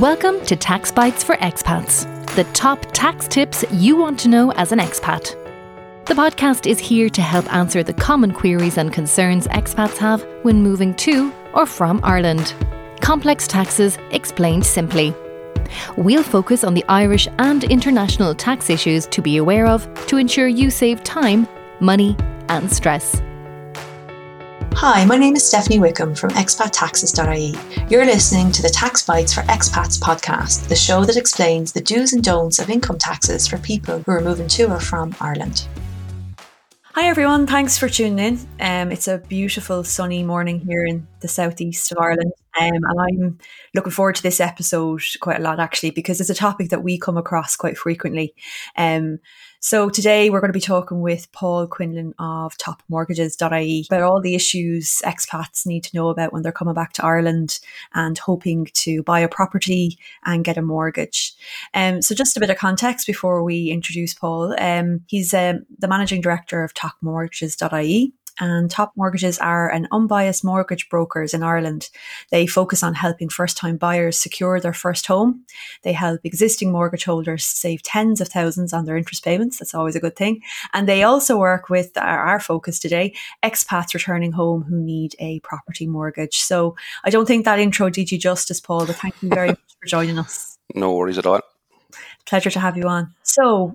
Welcome to Taxbytes for Expats, the top tax tips you want to know as an expat. The podcast is here to help answer the common queries and concerns expats have when moving to or from Ireland. Complex taxes explained simply. We'll focus on the Irish and international tax issues to be aware of to ensure you save time, money, and stress. Hi, my name is Stephanie Wickham from expattaxes.ie. You're listening to the Taxbytes for Expats podcast, the show that explains the do's and don'ts of income taxes for people who are moving to or from Ireland. Hi everyone, thanks for tuning in. Um, it's a beautiful sunny morning here in the southeast of Ireland, um, and I'm looking forward to this episode quite a lot actually because it's a topic that we come across quite frequently. Um, so today we're going to be talking with Paul Quinlan of topmortgages.ie about all the issues expats need to know about when they're coming back to Ireland and hoping to buy a property and get a mortgage. Um, so just a bit of context before we introduce Paul. Um, he's um, the managing director of topmortgages.ie and Top Mortgages are an unbiased mortgage brokers in Ireland. They focus on helping first time buyers secure their first home. They help existing mortgage holders save tens of thousands on their interest payments. That's always a good thing. And they also work with our, our focus today, expats returning home who need a property mortgage. So I don't think that intro did you justice, Paul, but thank you very much for joining us. No worries at all. Pleasure to have you on. So,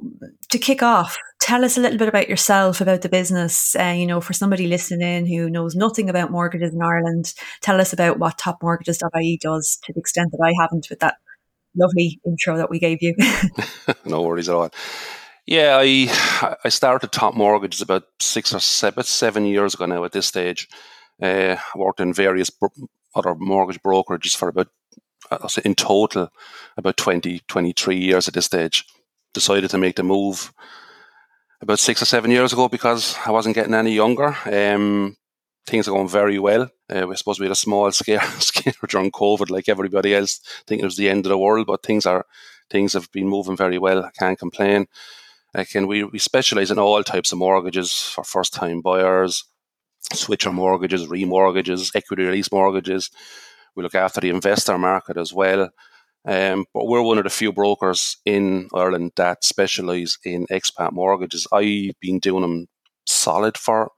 to kick off, tell us a little bit about yourself, about the business. Uh, you know, for somebody listening who knows nothing about mortgages in Ireland, tell us about what topmortgages.ie does to the extent that I haven't with that lovely intro that we gave you. no worries at all. Yeah, I I started Top Mortgages about six or seven, seven years ago now. At this stage, uh, I worked in various other mortgage brokerages for about in total about 20, 23 years at this stage. Decided to make the move about six or seven years ago because I wasn't getting any younger. Um, things are going very well. Uh, I suppose we had a small scare, scare during COVID, like everybody else, thinking it was the end of the world. But things are things have been moving very well. I can't complain. Again, we we specialize in all types of mortgages for first time buyers, switcher mortgages, remortgages, equity release mortgages. We look after the investor market as well. Um, but we're one of the few brokers in Ireland that specialise in expat mortgages. I've been doing them solid for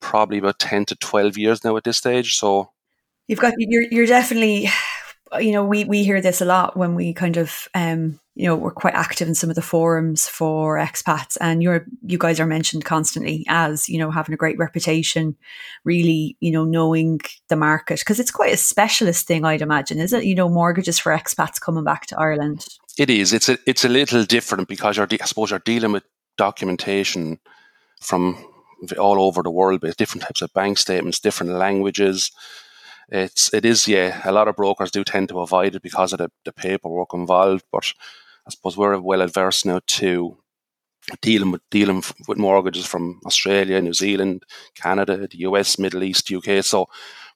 probably about 10 to 12 years now at this stage. So you've got, you're, you're definitely, you know, we, we hear this a lot when we kind of, um, you know, we're quite active in some of the forums for expats, and you're you guys are mentioned constantly as you know having a great reputation, really you know knowing the market because it's quite a specialist thing, I'd imagine, is it? You know, mortgages for expats coming back to Ireland. It is. It's a it's a little different because you're I suppose you're dealing with documentation from all over the world, with different types of bank statements, different languages. It's it is yeah. A lot of brokers do tend to avoid it because of the, the paperwork involved, but I suppose we're well adverse now to dealing with dealing with mortgages from Australia, New Zealand, Canada, the US, Middle East, UK. So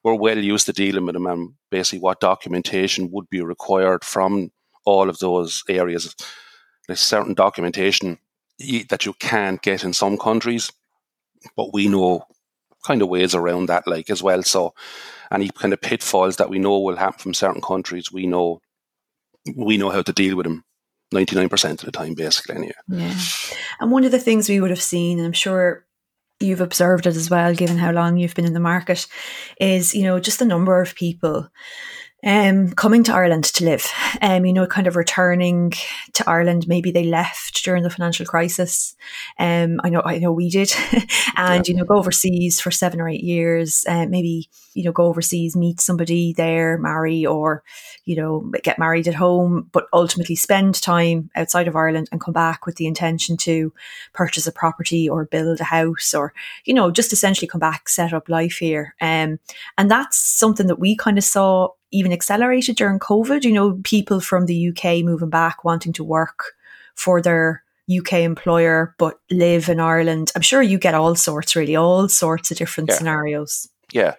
we're well used to dealing with them and basically what documentation would be required from all of those areas. There's certain documentation that you can't get in some countries, but we know kind of ways around that like as well. So any kind of pitfalls that we know will happen from certain countries, we know we know how to deal with them 99% of the time, basically, anyway. Yeah. And one of the things we would have seen, and I'm sure you've observed it as well, given how long you've been in the market, is, you know, just the number of people um, coming to Ireland to live, um, you know, kind of returning to Ireland. Maybe they left during the financial crisis. Um, I know, I know we did, and yeah. you know, go overseas for seven or eight years. Uh, maybe you know, go overseas, meet somebody there, marry, or you know, get married at home, but ultimately spend time outside of Ireland and come back with the intention to purchase a property or build a house, or you know, just essentially come back, set up life here. Um, and that's something that we kind of saw even accelerated during COVID. You know, people from the UK moving back, wanting to work for their UK employer, but live in Ireland. I'm sure you get all sorts, really, all sorts of different yeah. scenarios. Yeah.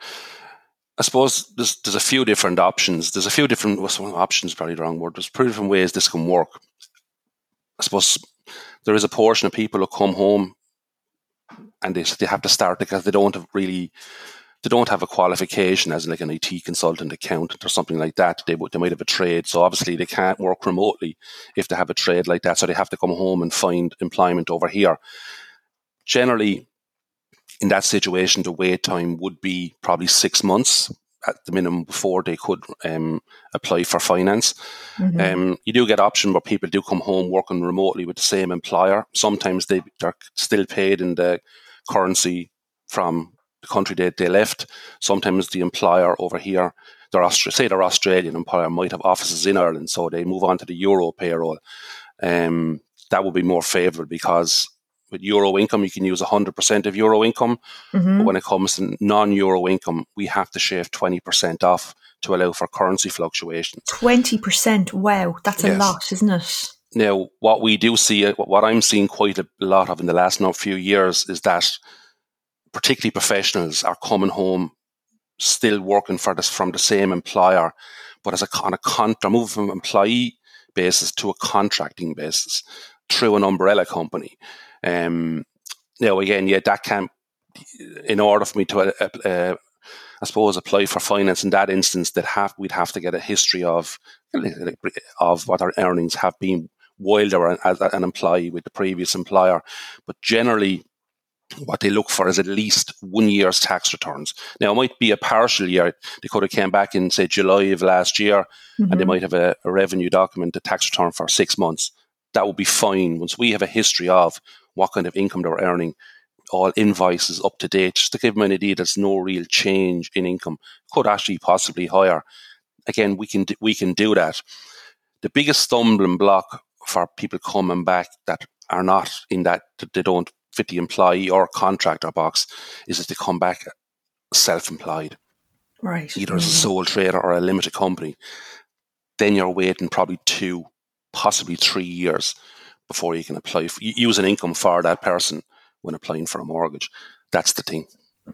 I suppose there's there's a few different options. There's a few different well, options, probably the wrong word. There's pretty different ways this can work. I suppose there is a portion of people who come home and they they have to start because they don't have really they don't have a qualification as like an IT consultant, accountant, or something like that. They they might have a trade, so obviously they can't work remotely if they have a trade like that. So they have to come home and find employment over here. Generally, in that situation, the wait time would be probably six months at the minimum before they could um, apply for finance. Mm-hmm. Um, you do get option where people do come home working remotely with the same employer. Sometimes they, they're still paid in the currency from the country they, they left. Sometimes the employer over here, they're Austra- say their Australian employer might have offices in Ireland, so they move on to the euro payroll. Um, that would be more favourable because with euro income, you can use 100% of euro income. Mm-hmm. But when it comes to non euro income, we have to shave 20% off to allow for currency fluctuations. 20%? Wow, that's yes. a lot, isn't it? Now, what we do see, what I'm seeing quite a lot of in the last few years is that particularly professionals, are coming home still working for this from the same employer, but as a on a con, they're moving from employee basis to a contracting basis through an umbrella company. Um, now again, yeah, that can in order for me to uh, uh, I suppose apply for finance in that instance that have we'd have to get a history of of what our earnings have been while they were as an employee with the previous employer. But generally, what they look for is at least one year's tax returns. Now, it might be a partial year. They could have came back in, say, July of last year, mm-hmm. and they mm-hmm. might have a, a, revenue document, a tax return for six months. That would be fine once we have a history of what kind of income they're earning, all invoices up to date, just to give them an idea there's no real change in income. Could actually possibly higher. Again, we can we can do that. The biggest stumbling block for people coming back that are not in that they don't fit the employee or contractor box is that they come back self-employed. Right. Either as a mm. sole trader or a limited company. Then you're waiting probably two, possibly three years before you can apply, for, use an income for that person when applying for a mortgage. That's the thing.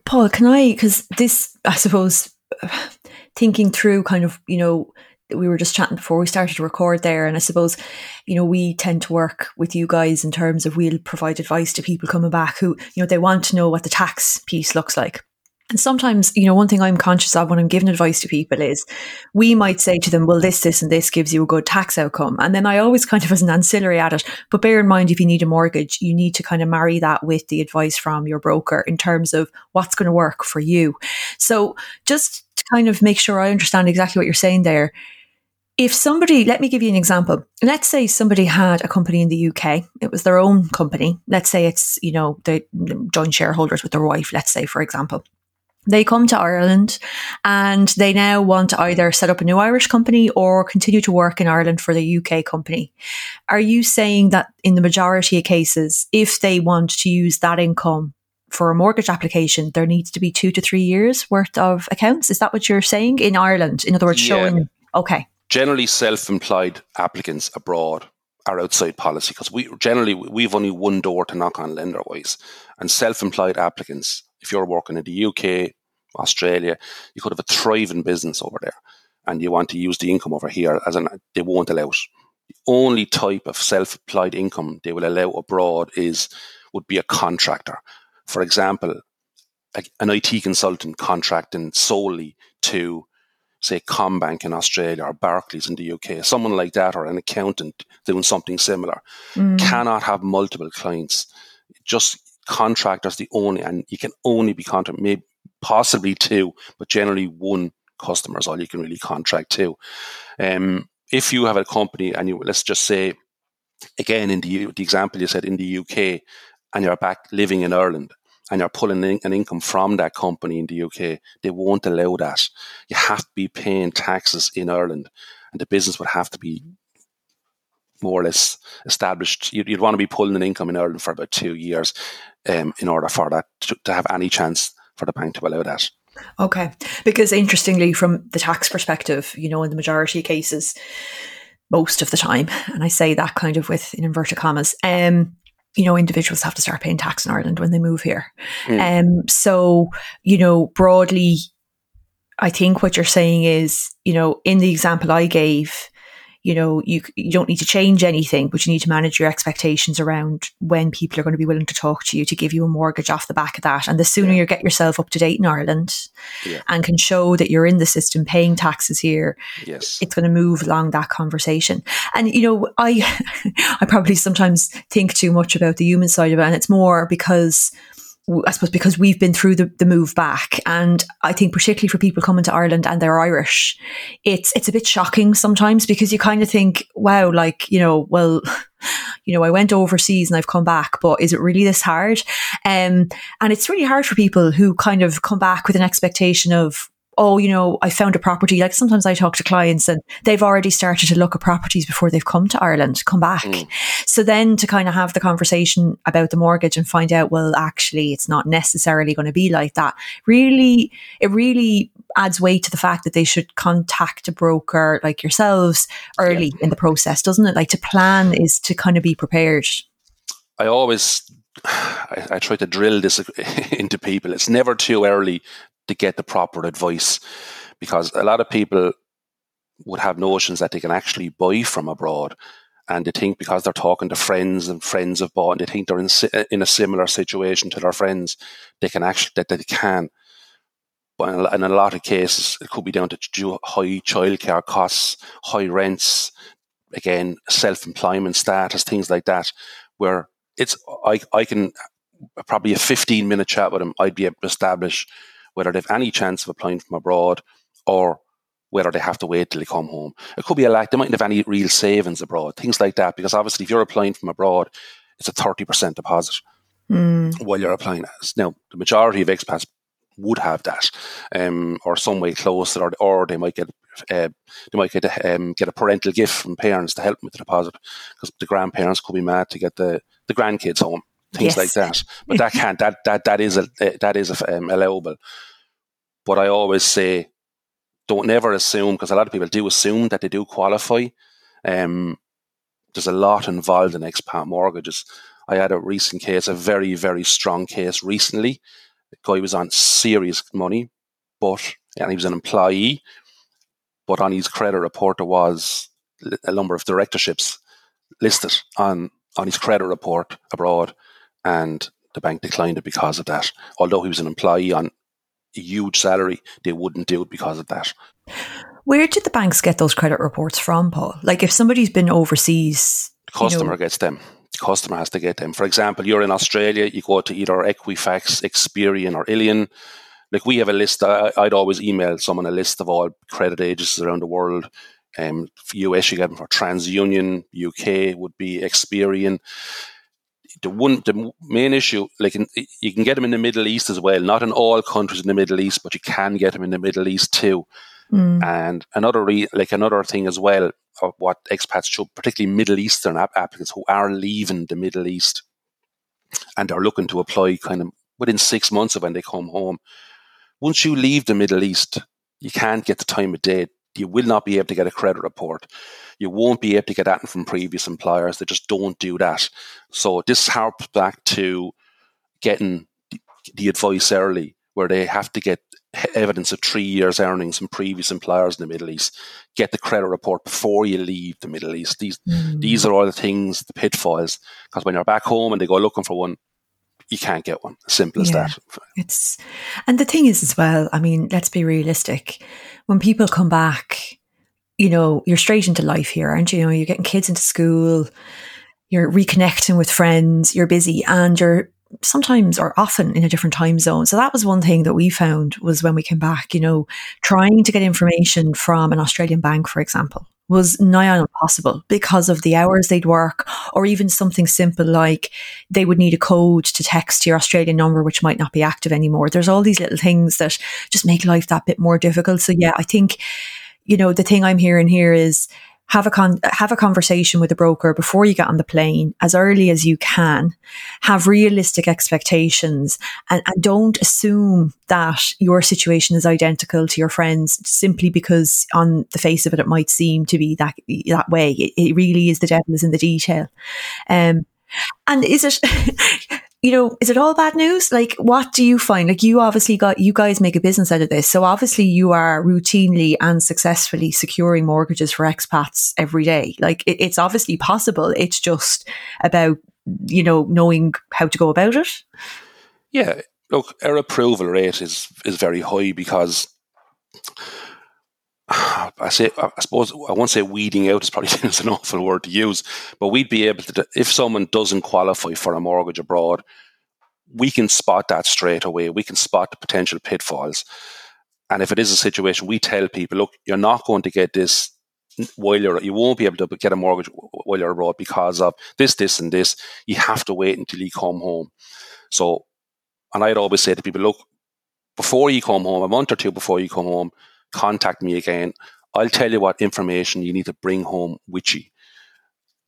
Paul, can I, because this, I suppose, thinking through kind of, you know, we were just chatting before we started to record there. And I suppose, you know, we tend to work with you guys in terms of we'll provide advice to people coming back who, you know, they want to know what the tax piece looks like. And sometimes, you know, one thing I'm conscious of when I'm giving advice to people is we might say to them, well, this, this, and this gives you a good tax outcome. And then I always kind of as an ancillary at it. But bear in mind, if you need a mortgage, you need to kind of marry that with the advice from your broker in terms of what's going to work for you. So just to kind of make sure I understand exactly what you're saying there if somebody, let me give you an example. Let's say somebody had a company in the UK. It was their own company. Let's say it's, you know, they joint shareholders with their wife, let's say, for example. They come to Ireland and they now want to either set up a new Irish company or continue to work in Ireland for the UK company. Are you saying that in the majority of cases, if they want to use that income for a mortgage application, there needs to be two to three years worth of accounts? Is that what you're saying in Ireland? In other words, yeah. showing, okay generally self-employed applicants abroad are outside policy because we generally we've only one door to knock on lender wise and self-employed applicants if you're working in the uk australia you could have a thriving business over there and you want to use the income over here as an they won't allow it. The only type of self-employed income they will allow abroad is would be a contractor. For example an IT consultant contracting solely to say CommBank in Australia or Barclays in the UK, someone like that, or an accountant doing something similar, mm. cannot have multiple clients. Just contractors the only, and you can only be contract, maybe possibly two, but generally one customer is all you can really contract to. Um, if you have a company and you let's just say again in the the example you said in the UK and you're back living in Ireland and you're pulling in an income from that company in the UK, they won't allow that. You have to be paying taxes in Ireland, and the business would have to be more or less established. You'd, you'd want to be pulling an income in Ireland for about two years um, in order for that to, to have any chance for the bank to allow that. Okay, because interestingly, from the tax perspective, you know, in the majority of cases, most of the time, and I say that kind of with in inverted commas, um, you know, individuals have to start paying tax in Ireland when they move here. Mm. Um, so, you know, broadly, I think what you're saying is, you know, in the example I gave, you know, you, you don't need to change anything, but you need to manage your expectations around when people are going to be willing to talk to you to give you a mortgage off the back of that. And the sooner yeah. you get yourself up to date in Ireland yeah. and can show that you're in the system paying taxes here, yes. it's going to move along that conversation. And, you know, I, I probably sometimes think too much about the human side of it. And it's more because I suppose because we've been through the, the move back, and I think particularly for people coming to Ireland and they're Irish, it's it's a bit shocking sometimes because you kind of think, wow, like you know, well, you know, I went overseas and I've come back, but is it really this hard? Um, and it's really hard for people who kind of come back with an expectation of oh, you know, I found a property. Like sometimes I talk to clients and they've already started to look at properties before they've come to Ireland, come back. Mm. So then to kind of have the conversation about the mortgage and find out, well, actually, it's not necessarily going to be like that. Really, it really adds weight to the fact that they should contact a broker like yourselves early yeah. in the process, doesn't it? Like to plan is to kind of be prepared. I always I, I, try to drill this into people. It's never too early to get the proper advice because a lot of people would have notions that they can actually buy from abroad and they think because they're talking to friends and friends have bought and they think they're in, in a similar situation to their friends they can actually that they can. But in a lot of cases it could be down to high childcare costs high rents again self-employment status things like that where it's I, I can probably a 15 minute chat with them I'd be able to establish whether they've any chance of applying from abroad or whether they have to wait till they come home. It could be a lack, they mightn't have any real savings abroad, things like that, because obviously if you're applying from abroad, it's a 30% deposit mm. while you're applying. Now, the majority of expats would have that, um, or some way closer, or, or they might get uh, they might get a, um, get a parental gift from parents to help with the deposit, because the grandparents could be mad to get the, the grandkids home things yes. like that. But that can't that that that is a that is a, um, allowable. But I always say, don't never assume because a lot of people do assume that they do qualify. Um, there's a lot involved in expat mortgages. I had a recent case, a very very strong case recently. The guy was on serious money, but and he was an employee. But on his credit report, there was a number of directorships listed on on his credit report abroad, and the bank declined it because of that. Although he was an employee on a huge salary, they wouldn't do it because of that. Where did the banks get those credit reports from, Paul? Like if somebody's been overseas, the customer you know, gets them. The customer has to get them. For example, you're in Australia, you go to either Equifax, Experian, or Illion. Like we have a list. I, would always email someone a list of all credit agencies around the world. Um, for US, you get them for TransUnion. UK would be Experian the one the main issue like in, you can get them in the Middle East as well. Not in all countries in the Middle East, but you can get them in the Middle East too. Mm. And another re, like another thing as well, of what expats should, particularly Middle Eastern applicants who are leaving the Middle East and are looking to apply kind of within six months of when they come home. Once you leave the Middle East, you can't get the time of day. You will not be able to get a credit report. You won't be able to get that from previous employers. They just don't do that. So this harps back to getting the advice early, where they have to get evidence of three years' earnings from previous employers in the Middle East. Get the credit report before you leave the Middle East. These mm. these are all the things, the pitfalls. Because when you're back home and they go looking for one, you can't get one. Simple as yeah, that. It's and the thing is as well. I mean, let's be realistic. When people come back, you know, you're straight into life here, aren't you? You know, you're getting kids into school, you're reconnecting with friends, you're busy, and you're sometimes or often in a different time zone. So that was one thing that we found was when we came back, you know, trying to get information from an Australian bank, for example, was nigh on impossible because of the hours they'd work, or even something simple like they would need a code to text your Australian number, which might not be active anymore. There's all these little things that just make life that bit more difficult. So yeah, I think, you know, the thing I'm hearing here is have a con- have a conversation with a broker before you get on the plane as early as you can. Have realistic expectations and, and don't assume that your situation is identical to your friends simply because on the face of it it might seem to be that that way. It, it really is the devil is in the detail. Um, and is it you know, is it all bad news? Like, what do you find? Like, you obviously got, you guys make a business out of this. So obviously you are routinely and successfully securing mortgages for expats every day. Like, it, it's obviously possible. It's just about, you know, knowing how to go about it. Yeah. Look, our approval rate is, is very high because I say, I suppose I won't say weeding out is probably is an awful word to use, but we'd be able to, if someone doesn't qualify for a mortgage abroad, we can spot that straight away. We can spot the potential pitfalls. And if it is a situation, we tell people, look, you're not going to get this while you're, you won't be able to get a mortgage while you're abroad because of this, this, and this. You have to wait until you come home. So, and I'd always say to people, look, before you come home, a month or two before you come home, contact me again. I'll tell you what information you need to bring home with you.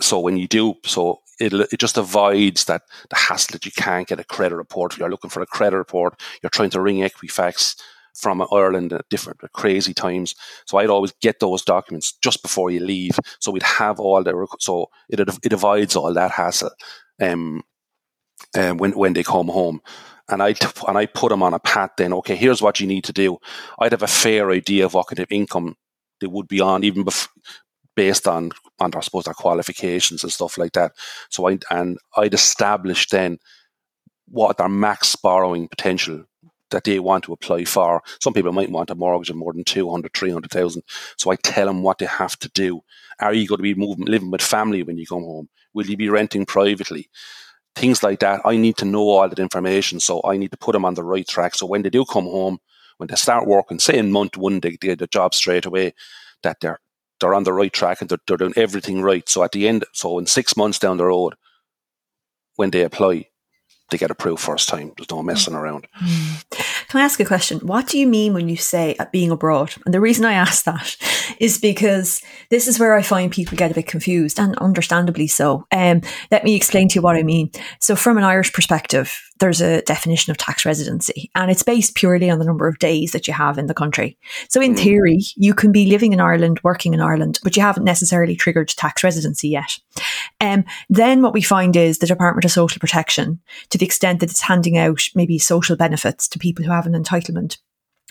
So when you do, so it, it just avoids that the hassle that you can't get a credit report. You're looking for a credit report. You're trying to ring Equifax from Ireland at different at crazy times. So I'd always get those documents just before you leave. So we'd have all the so it it avoids all that hassle. Um, um, when when they come home and I and I put them on a path. Then, okay, here's what you need to do. I'd have a fair idea of what kind of income they would be on, even bef- based on on I suppose their qualifications and stuff like that. So I and I'd establish then what their max borrowing potential that they want to apply for. Some people might want a mortgage of more than 200, 300,000. So I tell them what they have to do. Are you going to be moving, living with family when you come home? Will you be renting privately? Things like that. I need to know all that information, so I need to put them on the right track. So when they do come home, when they start working, say in month one, they, get the job straight away, that they're they're on the right track and they're, they're doing everything right. So at the end, so in six months down the road, when they apply, they get approved first time. There's no messing mm. around. Mm. Can I ask a question? What do you mean when you say at being abroad? And the reason I ask that is because this is where I find people get a bit confused and understandably so. Um, let me explain to you what I mean. So from an Irish perspective, there's a definition of tax residency and it's based purely on the number of days that you have in the country. So in mm. theory, you can be living in Ireland, working in Ireland, but you haven't necessarily triggered tax residency yet. Um, then what we find is the Department of Social Protection, to the extent that it's handing out maybe social benefits to people who have an entitlement,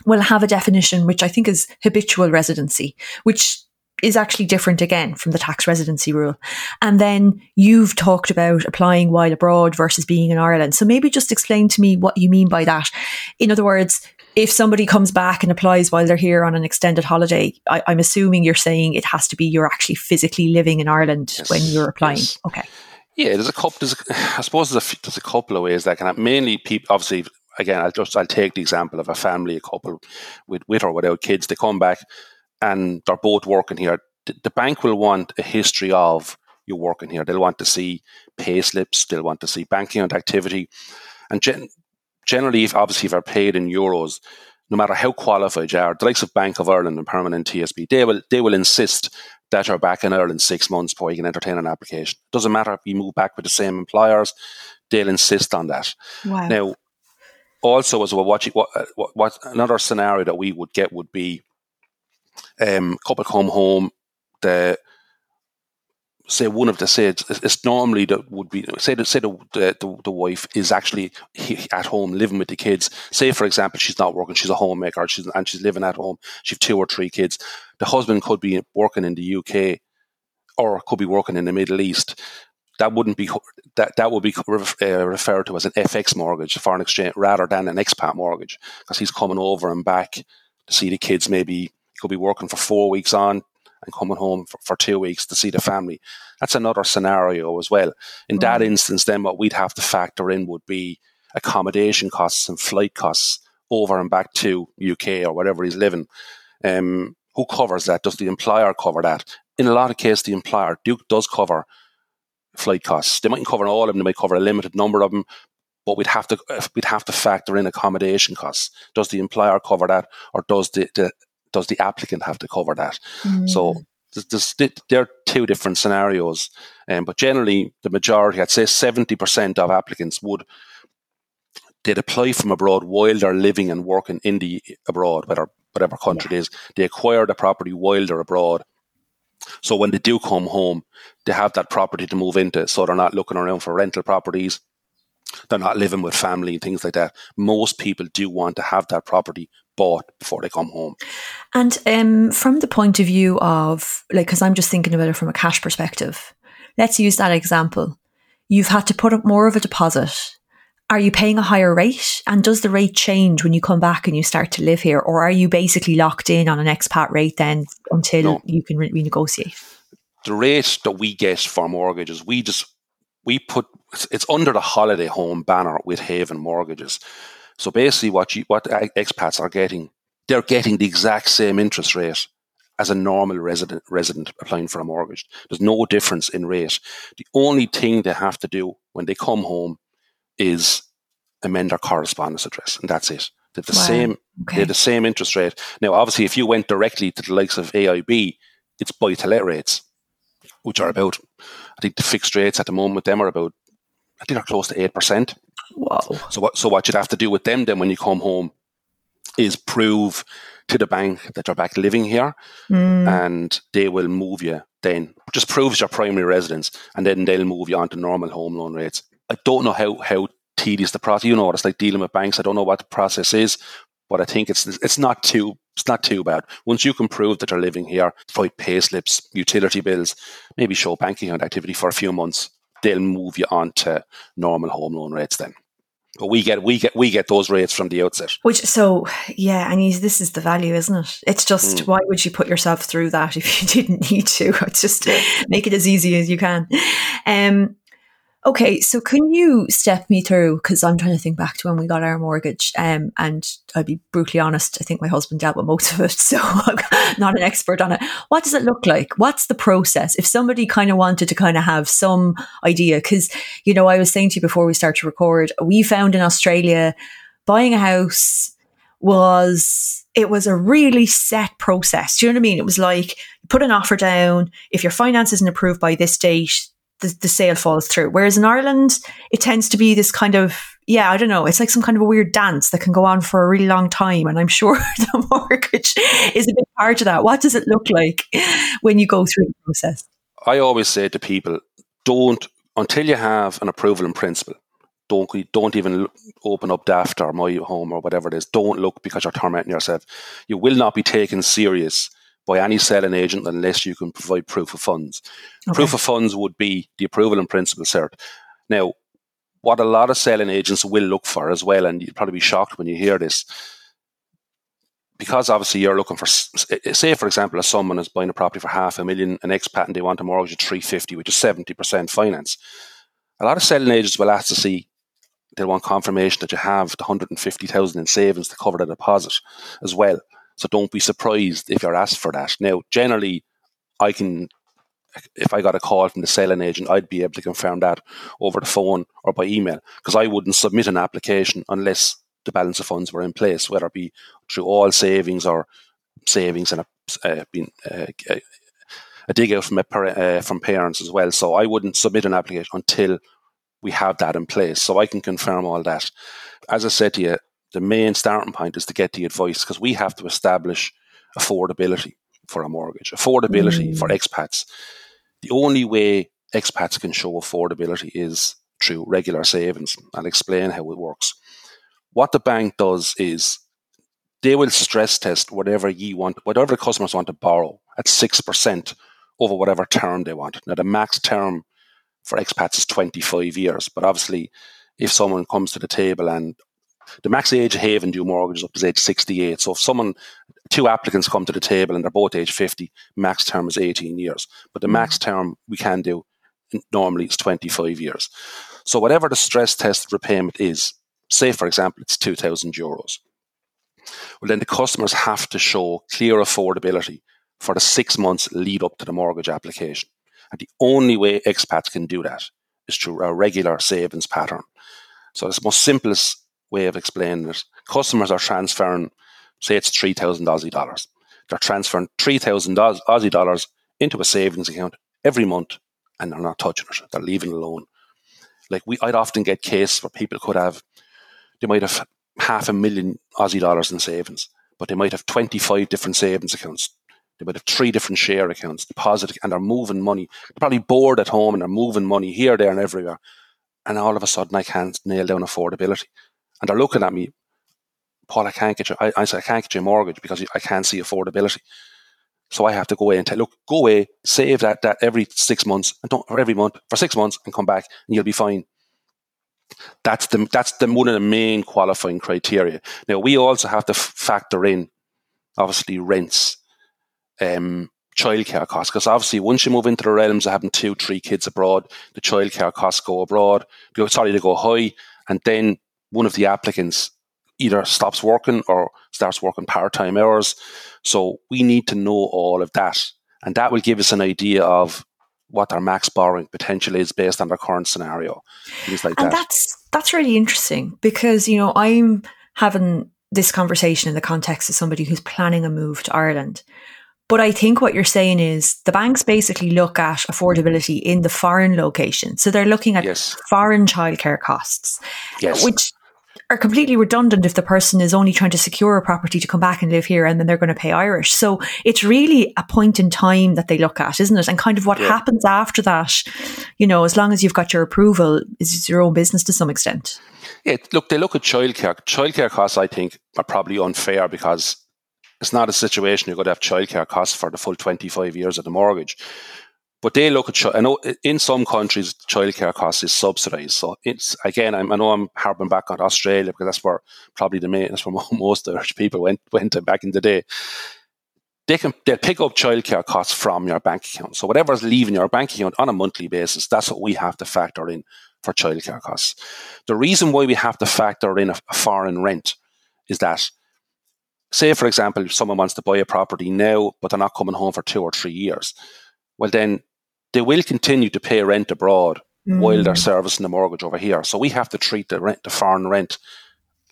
will have a definition which I think is habitual residency, which is actually different again from the tax residency rule. And then you've talked about applying while abroad versus being in Ireland. So maybe just explain to me what you mean by that. In other words, if somebody comes back and applies while they're here on an extended holiday, I, am assuming you're saying it has to be you're actually physically living in Ireland yes, when you're applying. Yes. Okay. Yeah, there's a couple. There's a, I suppose there's a, there's a couple of ways that can happen. Mainly, people obviously. Again, I'll just I'll take the example of a family, a couple with with or without kids. They come back and they're both working here. The, the bank will want a history of you working here. They'll want to see pay slips. They'll want to see banking and activity, and gen- generally, if obviously if they're paid in euros, no matter how qualified you are, the likes of Bank of Ireland and Permanent TSB, they will they will insist that you're back in Ireland six months before you can entertain an application. Doesn't matter if you move back with the same employers, they'll insist on that. Wow. Now, also as well, what, you, what, what, what another scenario that we would get would be um, couple come home, the say one of the say it's, normally that would be say the say the, the, the wife is actually at home living with the kids. Say for example she's not working, she's a homemaker, she's and she's living at home. She's two or three kids. The husband could be working in the UK or could be working in the Middle East. That wouldn't be that that would be uh, referred to as an FX mortgage, a foreign exchange, rather than an expat mortgage, because he's coming over and back to see the kids. Maybe could be working for four weeks on, and coming home for, for two weeks to see the family. That's another scenario as well. In right. that instance, then what we'd have to factor in would be accommodation costs and flight costs over and back to UK or wherever he's living. Um, who covers that? Does the employer cover that? In a lot of cases, the employer do, does cover flight costs. They mightn't cover all of them. They might cover a limited number of them, but we'd have to we'd have to factor in accommodation costs. Does the employer cover that, or does the, the does the applicant have to cover that? Mm. So there's, there's, there are two different scenarios, um, but generally the majority, I'd say seventy percent of applicants would they'd apply from abroad while they're living and working in the abroad, whether whatever country yeah. it is. They acquire the property while they're abroad. So when they do come home, they have that property to move into, so they're not looking around for rental properties. they're not living with family and things like that. Most people do want to have that property bought before they come home. And um, from the point of view of, like, because I'm just thinking about it from a cash perspective, let's use that example. You've had to put up more of a deposit. Are you paying a higher rate? And does the rate change when you come back and you start to live here? Or are you basically locked in on an expat rate then until no. you can re- renegotiate? The rate that we get for mortgages, we just we put it's under the holiday home banner with Haven Mortgages. So basically, what you, what expats are getting, they're getting the exact same interest rate as a normal resident resident applying for a mortgage. There's no difference in rate. The only thing they have to do when they come home is amend their correspondence address, and that's it. They're the wow. same. Okay. They're the same interest rate. Now, obviously, if you went directly to the likes of AIB, it's buy to let rates, which are about. I think the fixed rates at the moment with them are about. I think they're close to eight percent. Wow. So what? So what you'd have to do with them then when you come home is prove to the bank that you're back living here, mm. and they will move you. Then just proves your primary residence, and then they'll move you on to normal home loan rates. I don't know how how tedious the process. You know it's like dealing with banks. I don't know what the process is, but I think it's it's not too it's not too bad. Once you can prove that you're living here, fight pay slips, utility bills, maybe show banking activity for a few months, they'll move you on to normal home loan rates then. But we get we get we get those rates from the outset. Which so yeah, and this is the value, isn't it? It's just mm. why would you put yourself through that if you didn't need to? It's just make it as easy as you can. Um, Okay, so can you step me through? Because I'm trying to think back to when we got our mortgage, um, and I'll be brutally honest. I think my husband dealt with most of it, so I'm not an expert on it. What does it look like? What's the process? If somebody kind of wanted to kind of have some idea, because you know, I was saying to you before we start to record, we found in Australia buying a house was it was a really set process. Do you know what I mean? It was like put an offer down. If your finance isn't approved by this date, the, the sale falls through. Whereas in Ireland, it tends to be this kind of, yeah, I don't know, it's like some kind of a weird dance that can go on for a really long time. And I'm sure the mortgage is a big part of that. What does it look like when you go through the process? I always say to people, don't, until you have an approval in principle, don't don't even open up Daft or My Home or whatever it is. Don't look because you're tormenting yourself. You will not be taken serious by any selling agent unless you can provide proof of funds. Okay. Proof of funds would be the approval in principle cert. Now, what a lot of selling agents will look for as well, and you'd probably be shocked when you hear this, because obviously you're looking for, eh, say, for example, if someone is buying a property for half a million, an expat, and they want a mortgage of 350, which is 70% finance. A lot of selling agents will ask to see, they'll want confirmation that you have the 150,000 in savings to cover the deposit as well. So don't be surprised if you're asked for that. Now, generally, I can, if I got a call from the selling agent, I'd be able to confirm that over the phone or by email because I wouldn't submit an application unless the balance of funds were in place, whether it be through all savings or savings and a, uh, being, uh, a dig out from, a, uh, from parents as well. So I wouldn't submit an application until we have that in place. So I can confirm all that. As I said to you, the main starting point is to get the advice because we have to establish affordability for a mortgage, affordability mm. for expats. The only way expats can show affordability is through regular savings. I'll explain how it works. What the bank does is they will stress test whatever you want, whatever the customers want to borrow at 6% over whatever term they want. Now, the max term for expats is 25 years, but obviously, if someone comes to the table and the max age of Haven do mortgages up to age 68. So if someone, two applicants come to the table and they're both age 50, max term is 18 years. But the max mm. term we can do normally is 25 years. So whatever the stress test repayment is, say for example it's 2,000 euros. Well, then the customers have to show clear affordability for the six months lead up to the mortgage application. And the only way expats can do that is through a regular savings pattern. So it's the most simplest way of explaining it. Customers are transferring, say it's 3,000 Aussie dollars. They're transferring 3,000 Aussie dollars into a savings account every month and they're not touching it. They're leaving it alone. Like we, I'd often get cases where people could have, they might have half a million Aussie dollars in savings, but they might have 25 different savings accounts. They might have three different share accounts, deposit, and they're moving money. They're probably bored at home and they're moving money here, there, and everywhere and all of a sudden I can't nail down affordability. And they're looking at me, Paul, I can't get you, I, I said, I can't get you a mortgage because I can't see affordability. So I have to go away and tell, look, go away, save that, that every six months and don't, or every month for six months and come back and you'll be fine. That's the, that's the, one of the main qualifying criteria. Now we also have to f- factor in obviously rents, um, childcare costs, because obviously once you move into the realms of having two, three kids abroad, the childcare costs go abroad, go, sorry, they go high, and then one of the applicants either stops working or starts working part-time hours. So we need to know all of that, and that will give us an idea of what their max borrowing potential is based on their current scenario. Things like and that. that's that's really interesting because you know I'm having this conversation in the context of somebody who's planning a move to Ireland. But I think what you're saying is the banks basically look at affordability in the foreign location. So they're looking at Yes. foreign childcare costs, Yes. which are completely redundant if the person is only trying to secure a property to come back and live here and then they're going to pay Irish. So it's really a point in time that they look at, isn't it? And kind of what Yeah. happens after that, you know, as long as you've got your approval, is your own business to some extent. Yeah, look, they look at childcare. Childcare costs, I think, are probably unfair because it's not a situation you're going to have childcare costs for the full 25 years of the mortgage. But they look at, chi- I know in some countries, childcare costs is subsidised. So it's, again, I'm, I know I'm harping back on Australia because that's where probably the main, that's where most Irish people went, went to back in the day. They can, they'll pick up childcare costs from your bank account. So whatever's leaving your bank account on a monthly basis, that's what we have to factor in for childcare costs. The reason why we have to factor in a, a foreign rent is that, say, for example, if someone wants to buy a property now, but they're not coming home for two or three years, well, then they will continue to pay rent abroad while they're Mm. servicing the mortgage over here. So we have to treat the rent, the foreign rent,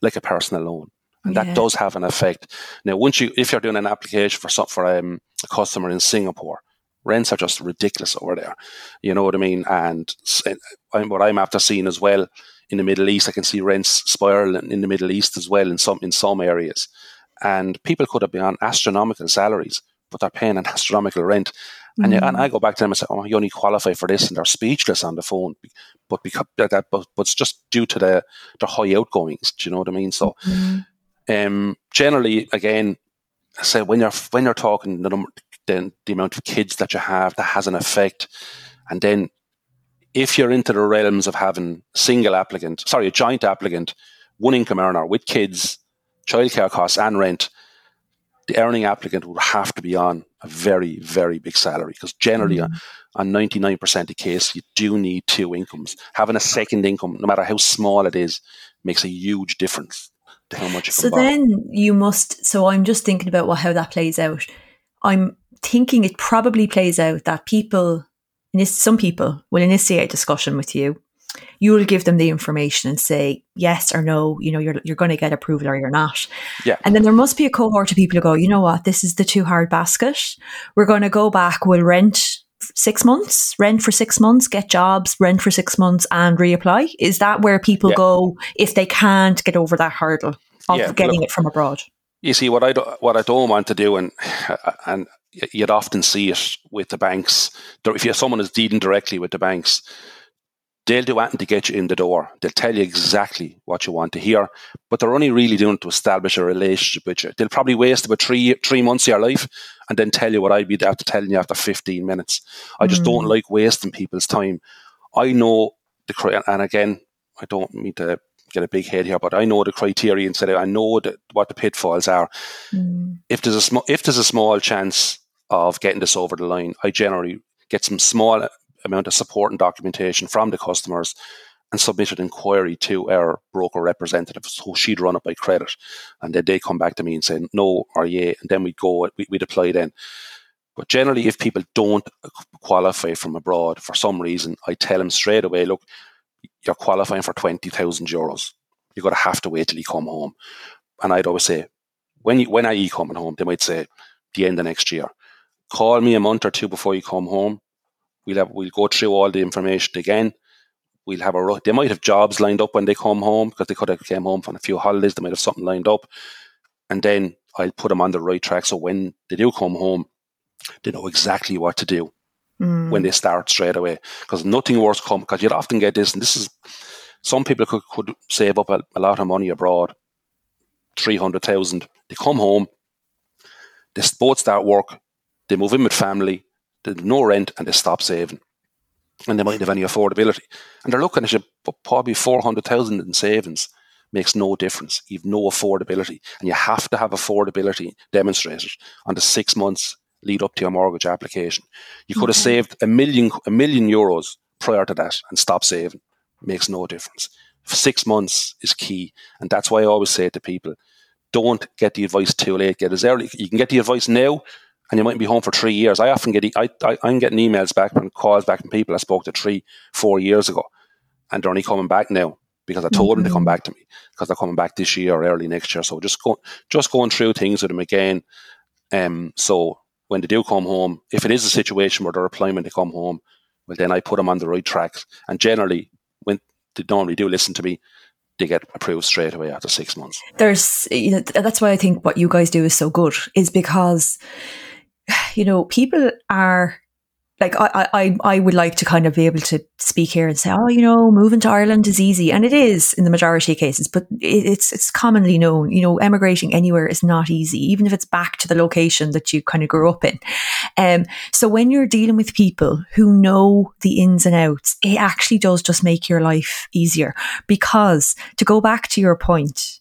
like a personal loan, and Yeah. that does have an effect. Now, once you, if you're doing an application for some, for um, a customer in Singapore, rents are just ridiculous over there. You know what I mean? And and what I'm after seeing as well in the Middle East, I can see rents spiraling in the Middle East as well in some in some areas. And people could have been on astronomical salaries, but they're paying an astronomical rent. And, you- and I go back to them and say, "Oh, you only qualify for this," and they're speechless on the phone. But because that, that but, but it's just due to the the high outgoings. Do you know what I mean? So, Mm. um, generally, again, I say when you're when you're talking the number, then the amount of kids that you have that has an effect, and then if you're into the realms of having single applicant, sorry, a joint applicant, one income earner with kids, childcare costs and rent, the earning applicant would have to be on a very, very big salary because generally Mm. on 99% of the case, you do need two incomes. Having a second income, no matter how small it is, makes a huge difference to how much you can So borrow. then you must. So I'm just thinking about what, how that plays out. I'm thinking it probably plays out that people, some people, will initiate a discussion with you. You will give them the information and say yes or no. You know, you're you're going to get approval or you're not. Yeah. And then there must be a cohort of people who go, you know what, this is the too hard basket. We're going to go back. We'll rent six months, rent for six months, get jobs, rent for six months, and reapply. Is that where people Yeah. go if they can't get over that hurdle of Yeah, getting look- it from abroad? You see, what I do, what I don't want to do, and and you'd often see it with the banks. If you're someone is dealing directly with the banks, they'll do anything to get you in the door. They'll tell you exactly what you want to hear, but they're only really doing it to establish a relationship with you. They'll probably waste about three three months of your life and then tell you what I'd be after telling you after fifteen minutes. I just don't Mm. like wasting people's time. I know the and again, I don't mean to get a big head here, but I know the criteria and I know that what the pitfalls are Mm. if there's a small if there's a small chance of getting this over the line, I generally get some small amount of support and documentation from the customers and submit an inquiry to our broker representative. So she'd run it by credit, and then they come back to me and say no or yeah, and then we'd go we, we'd apply then. But generally, if people don't qualify from abroad for some reason, I tell them straight away, look, you're qualifying for twenty thousand euros. You're going to have to wait till you come home. And I'd always say, when you, when are you coming home? They might say the end of next year. Call me a month or two before you come home. We'll have we'll go through all the information again. We'll have a they might have jobs lined up when they come home because they could have came home from a few holidays. They might have something lined up, and then I'll put them on the right track. So when they do come home, they know exactly what to do. mm. when they start straight away. Because nothing worse come because you'd often get this, and this is some people could, could save up a, a lot of money abroad, three hundred thousand. They come home, they both start work, they move in with family, there's no rent, and they stop saving. And they might have any affordability. And they're looking at you, probably 400,000 in savings makes no difference. You've no affordability, and you have to have affordability demonstrated on the six months lead up to your mortgage application. You could have saved a million a million euros prior to that and stop saving. Makes no difference. Six months is key, and that's why I always say to people, don't get the advice too late. Get as early. You can get the advice now, and you might be home for three years. I often get I, I I'm getting emails back and calls back from people I spoke to three, four years ago, and they're only coming back now because I told mm-hmm. them to come mm-hmm. back to me because they're coming back this year or early next year. So just go, just going through things with them again. Um, so when they do come home, if it is a situation where they're applying when they come home, well, then I put them on the right track. And generally, when they normally do listen to me, they get approved straight away after six months. There's, you know, that's why I think what you guys do is so good, is because, you know, people are like I, I, I would like to kind of be able to speak here and say, oh, you know, moving to Ireland is easy, and it is in the majority of cases. But it's it's commonly known, you know, emigrating anywhere is not easy, even if it's back to the location that you kind of grew up in. Um, so when you're dealing with people who know the ins and outs, it actually does just make your life easier. Because to go back to your point,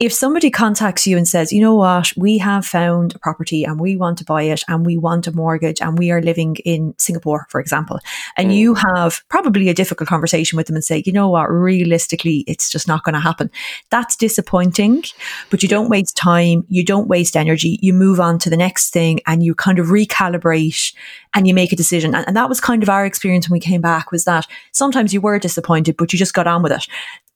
if somebody contacts you and says, you know what, we have found a property and we want to buy it and we want a mortgage and we are living in Singapore, for example, and mm. you have probably a difficult conversation with them and say, you know what, realistically, it's just not going to happen. That's disappointing, but you don't waste time, you don't waste energy, you move on to the next thing and you kind of recalibrate and you make a decision. And, and that was kind of our experience when we came back was that sometimes you were disappointed, but you just got on with it.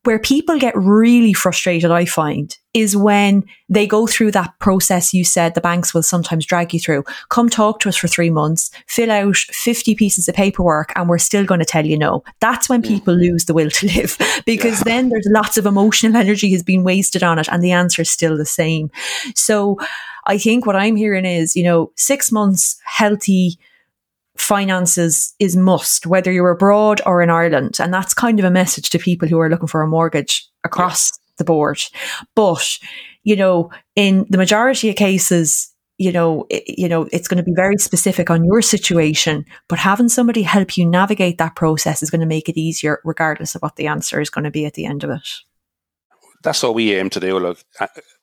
Where people get really frustrated, I find, is when they go through that process you said the banks will sometimes drag you through. Come talk to us for three months, fill out 50 pieces of paperwork, and we're still going to tell you no. That's when people lose the will to live because then there's lots of emotional energy has been wasted on it and the answer is still the same. So I think what I'm hearing is, you know, six months healthy finances is must, whether you're abroad or in Ireland. And that's kind of a message to people who are looking for a mortgage across yeah. the board. But, you know, in the majority of cases, you know, it, you know, it's going to be very specific on your situation, but having somebody help you navigate that process is going to make it easier, regardless of what the answer is going to be at the end of it. That's what we aim to do. Look,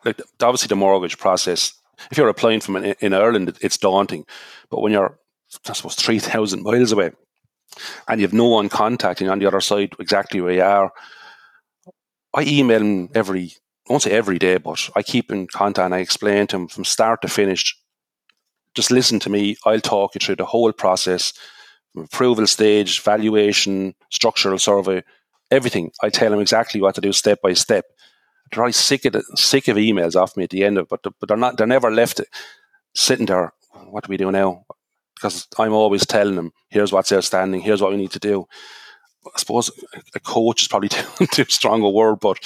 like obviously the mortgage process. If you're applying from in Ireland, it's daunting, but when you're I suppose, 3,000 miles away. And you have no one contacting on the other side exactly where you are. I email him every, I won't say every day, but I keep in contact and I explain to him from start to finish. Just listen to me. I'll talk you through the whole process approval stage, valuation, structural survey, everything. I tell him exactly what to do step by step. They're sick of, sick of emails off me at the end of it, but, but they're not, they're never left sitting there. What do we do now? Because I'm always telling them, here's what's outstanding, here's what we need to do. I suppose a coach is probably too, too strong a word, but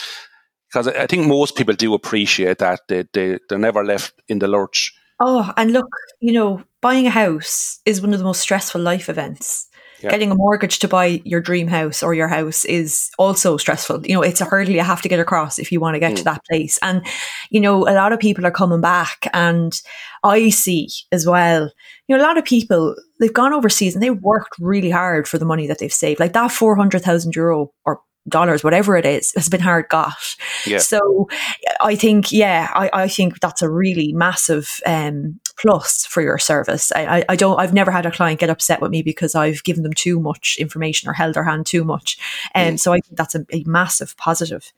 because I think most people do appreciate that they, they they're never left in the lurch. Oh, and look, you know, buying a house is one of the most stressful life events. Yeah. Getting a mortgage to buy your dream house or your house is also stressful. You know, it's a hurdle you have to get across if you want to get mm. to that place. And, you know, a lot of people are coming back and I see as well, you know, a lot of people, they've gone overseas and they worked really hard for the money that they've saved. Like that 400,000 euro or dollars, whatever it is, has been hard got. Yeah. So I think, yeah, I, I think that's a really massive um, plus for your service. I, I, don't, I've never had a client get upset with me because I've given them too much information or held their hand too much. And um, mm. so I think that's a, a massive positive.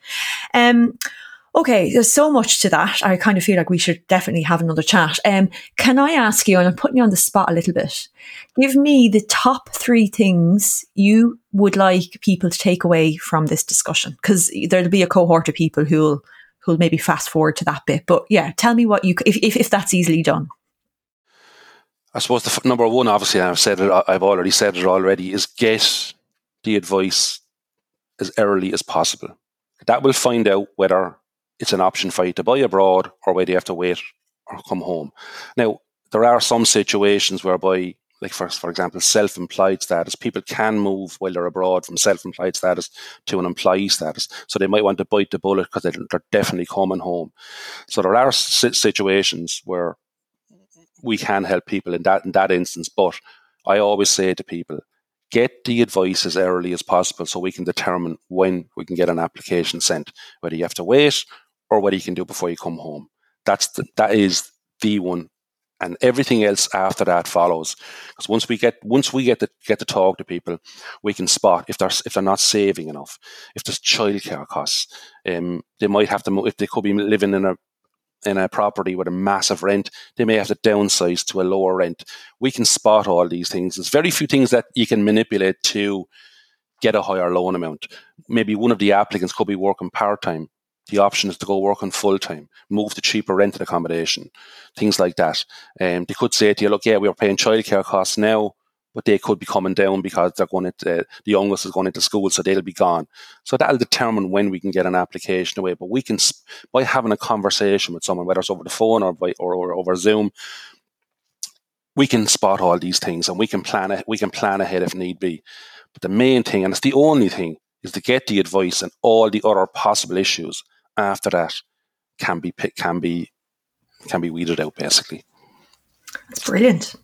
Um, Okay, there's so much to that. I kind of feel like we should definitely have another chat. Um, can I ask you, and I'm putting you on the spot a little bit, give me the top three things you would like people to take away from this discussion? Because there'll be a cohort of people who'll who'll maybe fast forward to that bit. But yeah, tell me what you if if, if that's easily done. I suppose the f- number one, obviously, I've said it. I've already said it already. Is get the advice as early as possible. That will find out whether it's an option for you to buy abroad or whether you have to wait or come home. Now, there are some situations whereby, like for for example, self-employed status. People can move while they're abroad from self-employed status to an employee status, so they might want to bite the bullet because they're definitely coming home. So there are situations where we can help people in that in that instance. But I always say to people, get the advice as early as possible so we can determine when we can get an application sent, whether you have to wait or what you can do before you come home. That's the, that is the one and everything else after that follows. Because once we get once we get to get to talk to people, we can spot if they're if they're not saving enough, if there's childcare costs, um, they might have to if they could be living in a in a property with a massive rent, they may have to downsize to a lower rent. We can spot all these things. There's very few things that you can manipulate to get a higher loan amount. Maybe one of the applicants could be working part time the option is to go work on full time, move to cheaper rented accommodation, things like that. Um, they could say to you, look, yeah, we're paying childcare costs now, but they could be coming down because they're going uh, the youngest is going into school, so they'll be gone. So that'll determine when we can get an application away. But we can, by having a conversation with someone, whether it's over the phone or by, or, or over Zoom, we can spot all these things and we can plan it. we can plan ahead if need be. But the main thing, and it's the only thing, is to get the advice and all the other possible issues after that can be can be can be weeded out basically. That's brilliant.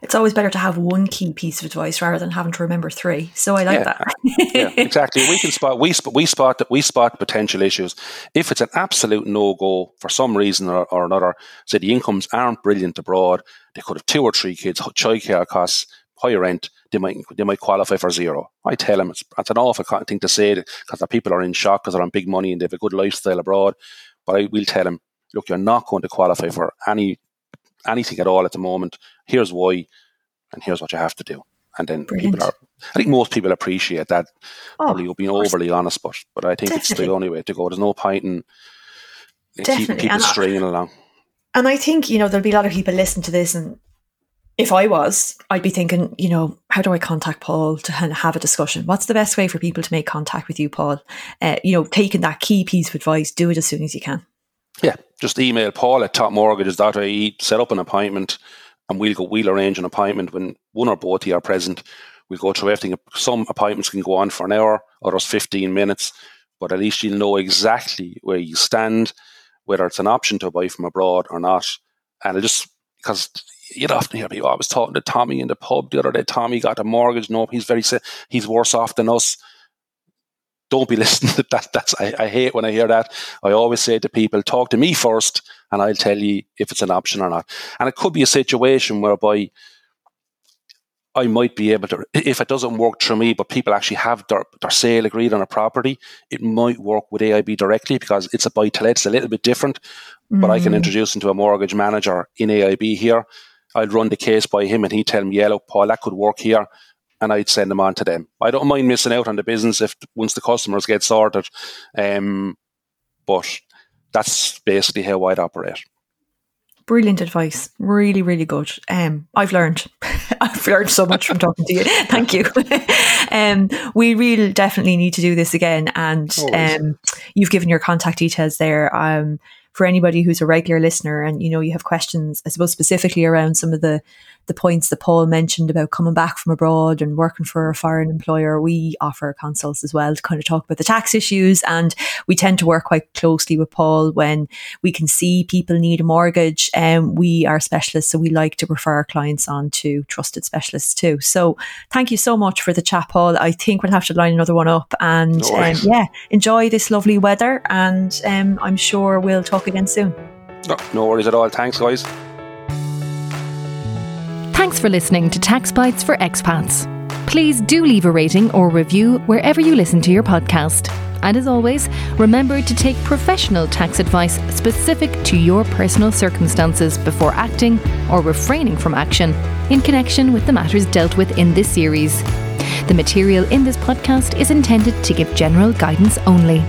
It's always better to have one key piece of advice rather than having to remember three. So I like yeah, that. yeah, exactly. We can spot we we spot we spot potential issues. If it's an absolute no go for some reason or, or another, say the incomes aren't brilliant abroad, they could have two or three kids, childcare costs, higher rent, they might they might qualify for zero. I tell them it's, it's an awful thing to say because the people are in shock because they're on big money and they have a good lifestyle abroad. But I will tell them, look, you're not going to qualify for any anything at all at the moment. Here's why, and here's what you have to do. And then Brilliant. people are. I think most people appreciate that. Oh, Probably being overly honest, but but I think Definitely. it's the only way to go. There's no point in Definitely. keeping people and stringing along. And I think you know there'll be a lot of people listening to this and if I was, I'd be thinking, you know, how do I contact Paul to have a discussion? What's the best way for people to make contact with you, Paul? Uh, you know, taking that key piece of advice, do it as soon as you can. Yeah, just email Paul at topmortgages.ie, set up an appointment, and we'll go. We'll arrange an appointment when one or both of you are present. We'll go through everything. Some appointments can go on for an hour, others fifteen minutes, but at least you'll know exactly where you stand, whether it's an option to buy from abroad or not. And it just because you'd often hear people. I was talking to Tommy in the pub the other day. Tommy got a mortgage. No, he's very he's worse off than us. Don't be listening to that. That's I, I hate when I hear that. I always say to people, talk to me first, and I'll tell you if it's an option or not. And it could be a situation whereby I might be able to, if it doesn't work through me, but people actually have their, their sale agreed on a property, it might work with AIB directly because it's a buy to let. It's a little bit different, mm. but I can mm. introduce them to a mortgage manager in AIB here I'd run the case by him and he'd tell me, yeah, look, Paul, that could work here. And I'd send them on to them. I don't mind missing out on the business if once the customers get sorted. Um, but that's basically how I'd operate. Brilliant advice. Really, really good. Um, I've learned. I've learned so much from talking to you. Thank you. um, we really definitely need to do this again. And um, you've given your contact details there. Um, for anybody who's a regular listener and you know you have questions i suppose specifically around some of the the points that Paul mentioned about coming back from abroad and working for a foreign employer, we offer consults as well to kind of talk about the tax issues. And we tend to work quite closely with Paul when we can see people need a mortgage. And um, we are specialists, so we like to refer our clients on to trusted specialists too. So thank you so much for the chat, Paul. I think we'll have to line another one up. And no um, yeah, enjoy this lovely weather. And um, I'm sure we'll talk again soon. No, no worries at all. Thanks, guys. Thanks for listening to Taxbytes for Expats. Please do leave a rating or review wherever you listen to your podcast. And as always, remember to take professional tax advice specific to your personal circumstances before acting or refraining from action in connection with the matters dealt with in this series. The material in this podcast is intended to give general guidance only.